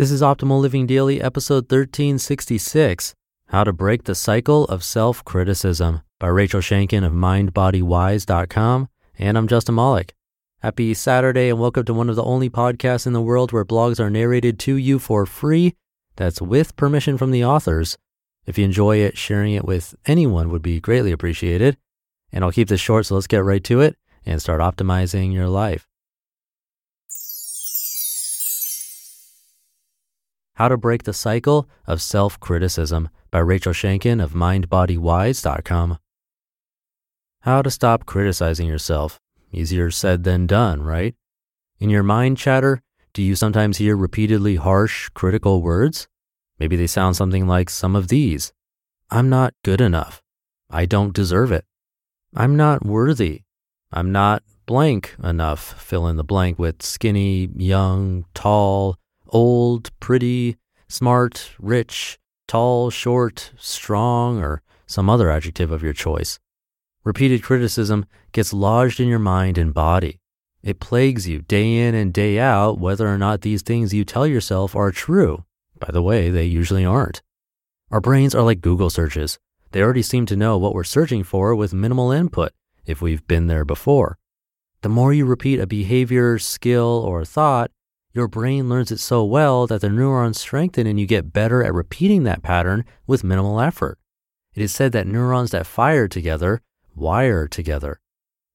This is Optimal Living Daily, episode 1366 How to Break the Cycle of Self Criticism by Rachel Shanken of MindBodyWise.com. And I'm Justin Malik. Happy Saturday, and welcome to one of the only podcasts in the world where blogs are narrated to you for free. That's with permission from the authors. If you enjoy it, sharing it with anyone would be greatly appreciated. And I'll keep this short, so let's get right to it and start optimizing your life. How to Break the Cycle of Self Criticism by Rachel Shanken of MindBodyWise.com. How to stop criticizing yourself. Easier said than done, right? In your mind chatter, do you sometimes hear repeatedly harsh, critical words? Maybe they sound something like some of these I'm not good enough. I don't deserve it. I'm not worthy. I'm not blank enough. Fill in the blank with skinny, young, tall, old, pretty, smart, rich, tall, short, strong, or some other adjective of your choice. Repeated criticism gets lodged in your mind and body. It plagues you day in and day out whether or not these things you tell yourself are true. By the way, they usually aren't. Our brains are like Google searches. They already seem to know what we're searching for with minimal input if we've been there before. The more you repeat a behavior, skill, or thought, your brain learns it so well that the neurons strengthen and you get better at repeating that pattern with minimal effort. It is said that neurons that fire together wire together.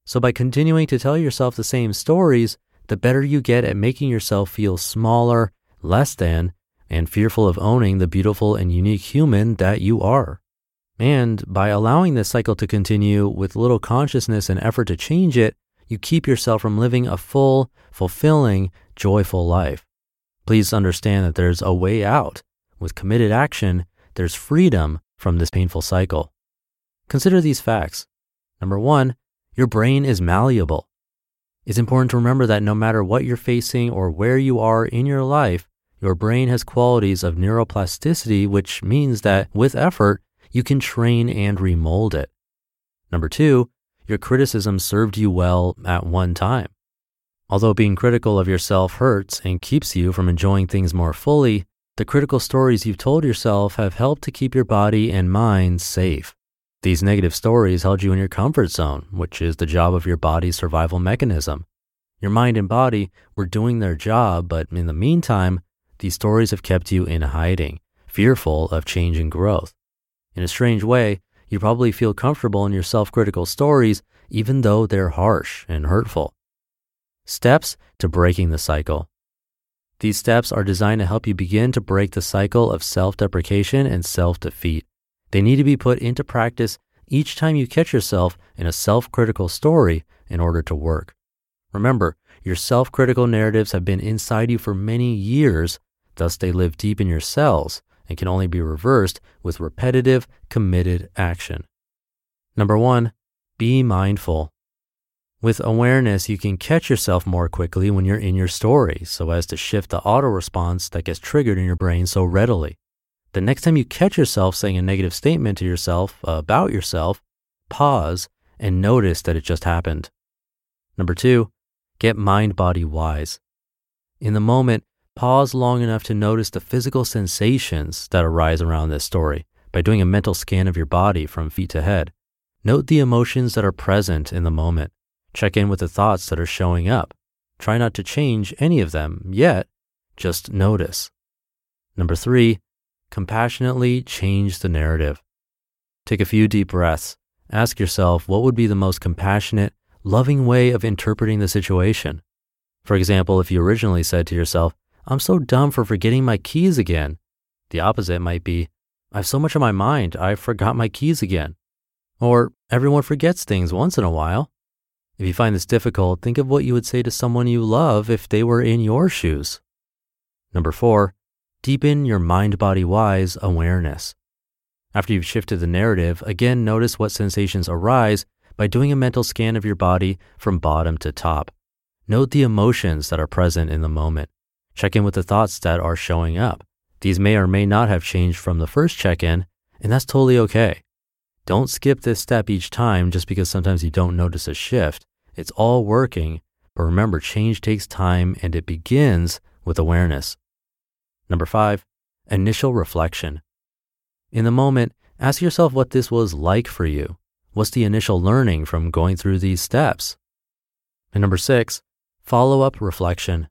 So by continuing to tell yourself the same stories, the better you get at making yourself feel smaller, less than, and fearful of owning the beautiful and unique human that you are. And by allowing this cycle to continue with little consciousness and effort to change it, you keep yourself from living a full, fulfilling, joyful life. Please understand that there's a way out. With committed action, there's freedom from this painful cycle. Consider these facts. Number one, your brain is malleable. It's important to remember that no matter what you're facing or where you are in your life, your brain has qualities of neuroplasticity, which means that with effort, you can train and remold it. Number two, your criticism served you well at one time. Although being critical of yourself hurts and keeps you from enjoying things more fully, the critical stories you've told yourself have helped to keep your body and mind safe. These negative stories held you in your comfort zone, which is the job of your body's survival mechanism. Your mind and body were doing their job, but in the meantime, these stories have kept you in hiding, fearful of change and growth. In a strange way, you probably feel comfortable in your self critical stories, even though they're harsh and hurtful. Steps to breaking the cycle. These steps are designed to help you begin to break the cycle of self deprecation and self defeat. They need to be put into practice each time you catch yourself in a self critical story in order to work. Remember, your self critical narratives have been inside you for many years, thus, they live deep in your cells and can only be reversed with repetitive, committed action. Number one, be mindful. With awareness, you can catch yourself more quickly when you're in your story so as to shift the auto response that gets triggered in your brain so readily. The next time you catch yourself saying a negative statement to yourself about yourself, pause and notice that it just happened. Number two, get mind body wise. In the moment, Pause long enough to notice the physical sensations that arise around this story by doing a mental scan of your body from feet to head. Note the emotions that are present in the moment. Check in with the thoughts that are showing up. Try not to change any of them yet, just notice. Number three, compassionately change the narrative. Take a few deep breaths. Ask yourself what would be the most compassionate, loving way of interpreting the situation. For example, if you originally said to yourself, I'm so dumb for forgetting my keys again. The opposite might be, I have so much on my mind, I forgot my keys again. Or, everyone forgets things once in a while. If you find this difficult, think of what you would say to someone you love if they were in your shoes. Number four, deepen your mind body wise awareness. After you've shifted the narrative, again notice what sensations arise by doing a mental scan of your body from bottom to top. Note the emotions that are present in the moment. Check in with the thoughts that are showing up. These may or may not have changed from the first check in, and that's totally okay. Don't skip this step each time just because sometimes you don't notice a shift. It's all working, but remember, change takes time and it begins with awareness. Number five, initial reflection. In the moment, ask yourself what this was like for you. What's the initial learning from going through these steps? And number six, follow up reflection.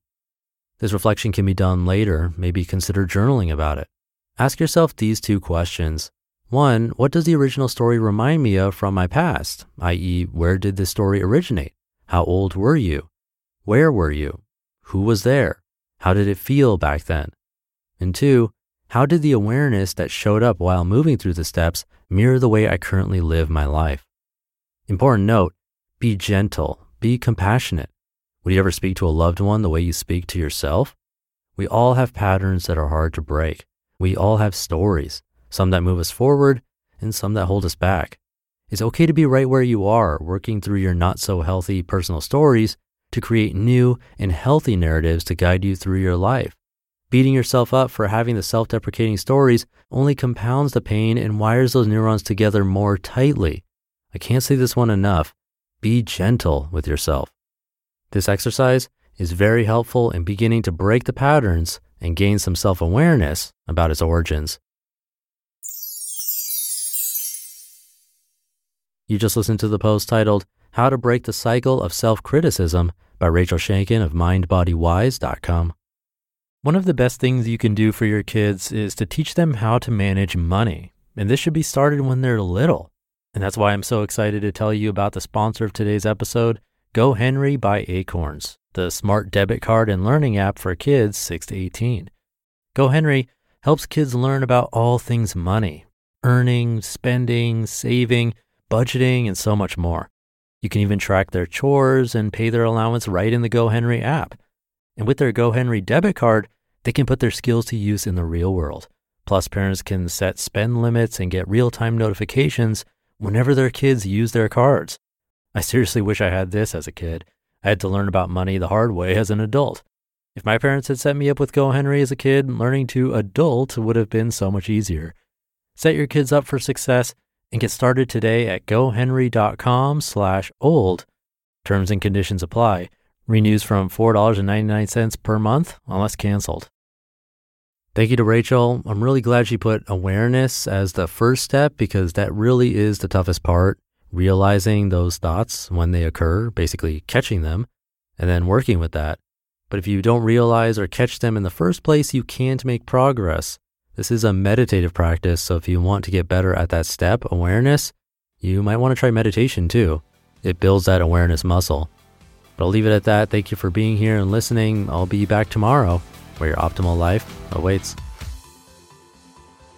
This reflection can be done later. Maybe consider journaling about it. Ask yourself these two questions. One, what does the original story remind me of from my past? I.e., where did this story originate? How old were you? Where were you? Who was there? How did it feel back then? And two, how did the awareness that showed up while moving through the steps mirror the way I currently live my life? Important note be gentle, be compassionate. Would you ever speak to a loved one the way you speak to yourself? We all have patterns that are hard to break. We all have stories, some that move us forward and some that hold us back. It's okay to be right where you are, working through your not so healthy personal stories to create new and healthy narratives to guide you through your life. Beating yourself up for having the self deprecating stories only compounds the pain and wires those neurons together more tightly. I can't say this one enough. Be gentle with yourself. This exercise is very helpful in beginning to break the patterns and gain some self awareness about its origins. You just listened to the post titled How to Break the Cycle of Self Criticism by Rachel Shanken of MindBodyWise.com. One of the best things you can do for your kids is to teach them how to manage money. And this should be started when they're little. And that's why I'm so excited to tell you about the sponsor of today's episode, GoHenry by Acorns, the smart debit card and learning app for kids 6 to 18. Go Henry helps kids learn about all things money, earning, spending, saving, budgeting, and so much more. You can even track their chores and pay their allowance right in the Go Henry app. And with their Go Henry debit card, they can put their skills to use in the real world. Plus, parents can set spend limits and get real time notifications whenever their kids use their cards. I seriously wish I had this as a kid. I had to learn about money the hard way as an adult. If my parents had set me up with GoHenry as a kid, learning to adult would have been so much easier. Set your kids up for success and get started today at gohenry.com slash old. Terms and conditions apply. Renews from $4.99 per month unless canceled. Thank you to Rachel. I'm really glad she put awareness as the first step because that really is the toughest part realizing those thoughts when they occur, basically catching them, and then working with that. But if you don't realize or catch them in the first place, you can't make progress. This is a meditative practice, so if you want to get better at that step, awareness, you might want to try meditation too. It builds that awareness muscle. But I'll leave it at that. Thank you for being here and listening. I'll be back tomorrow where your optimal life awaits.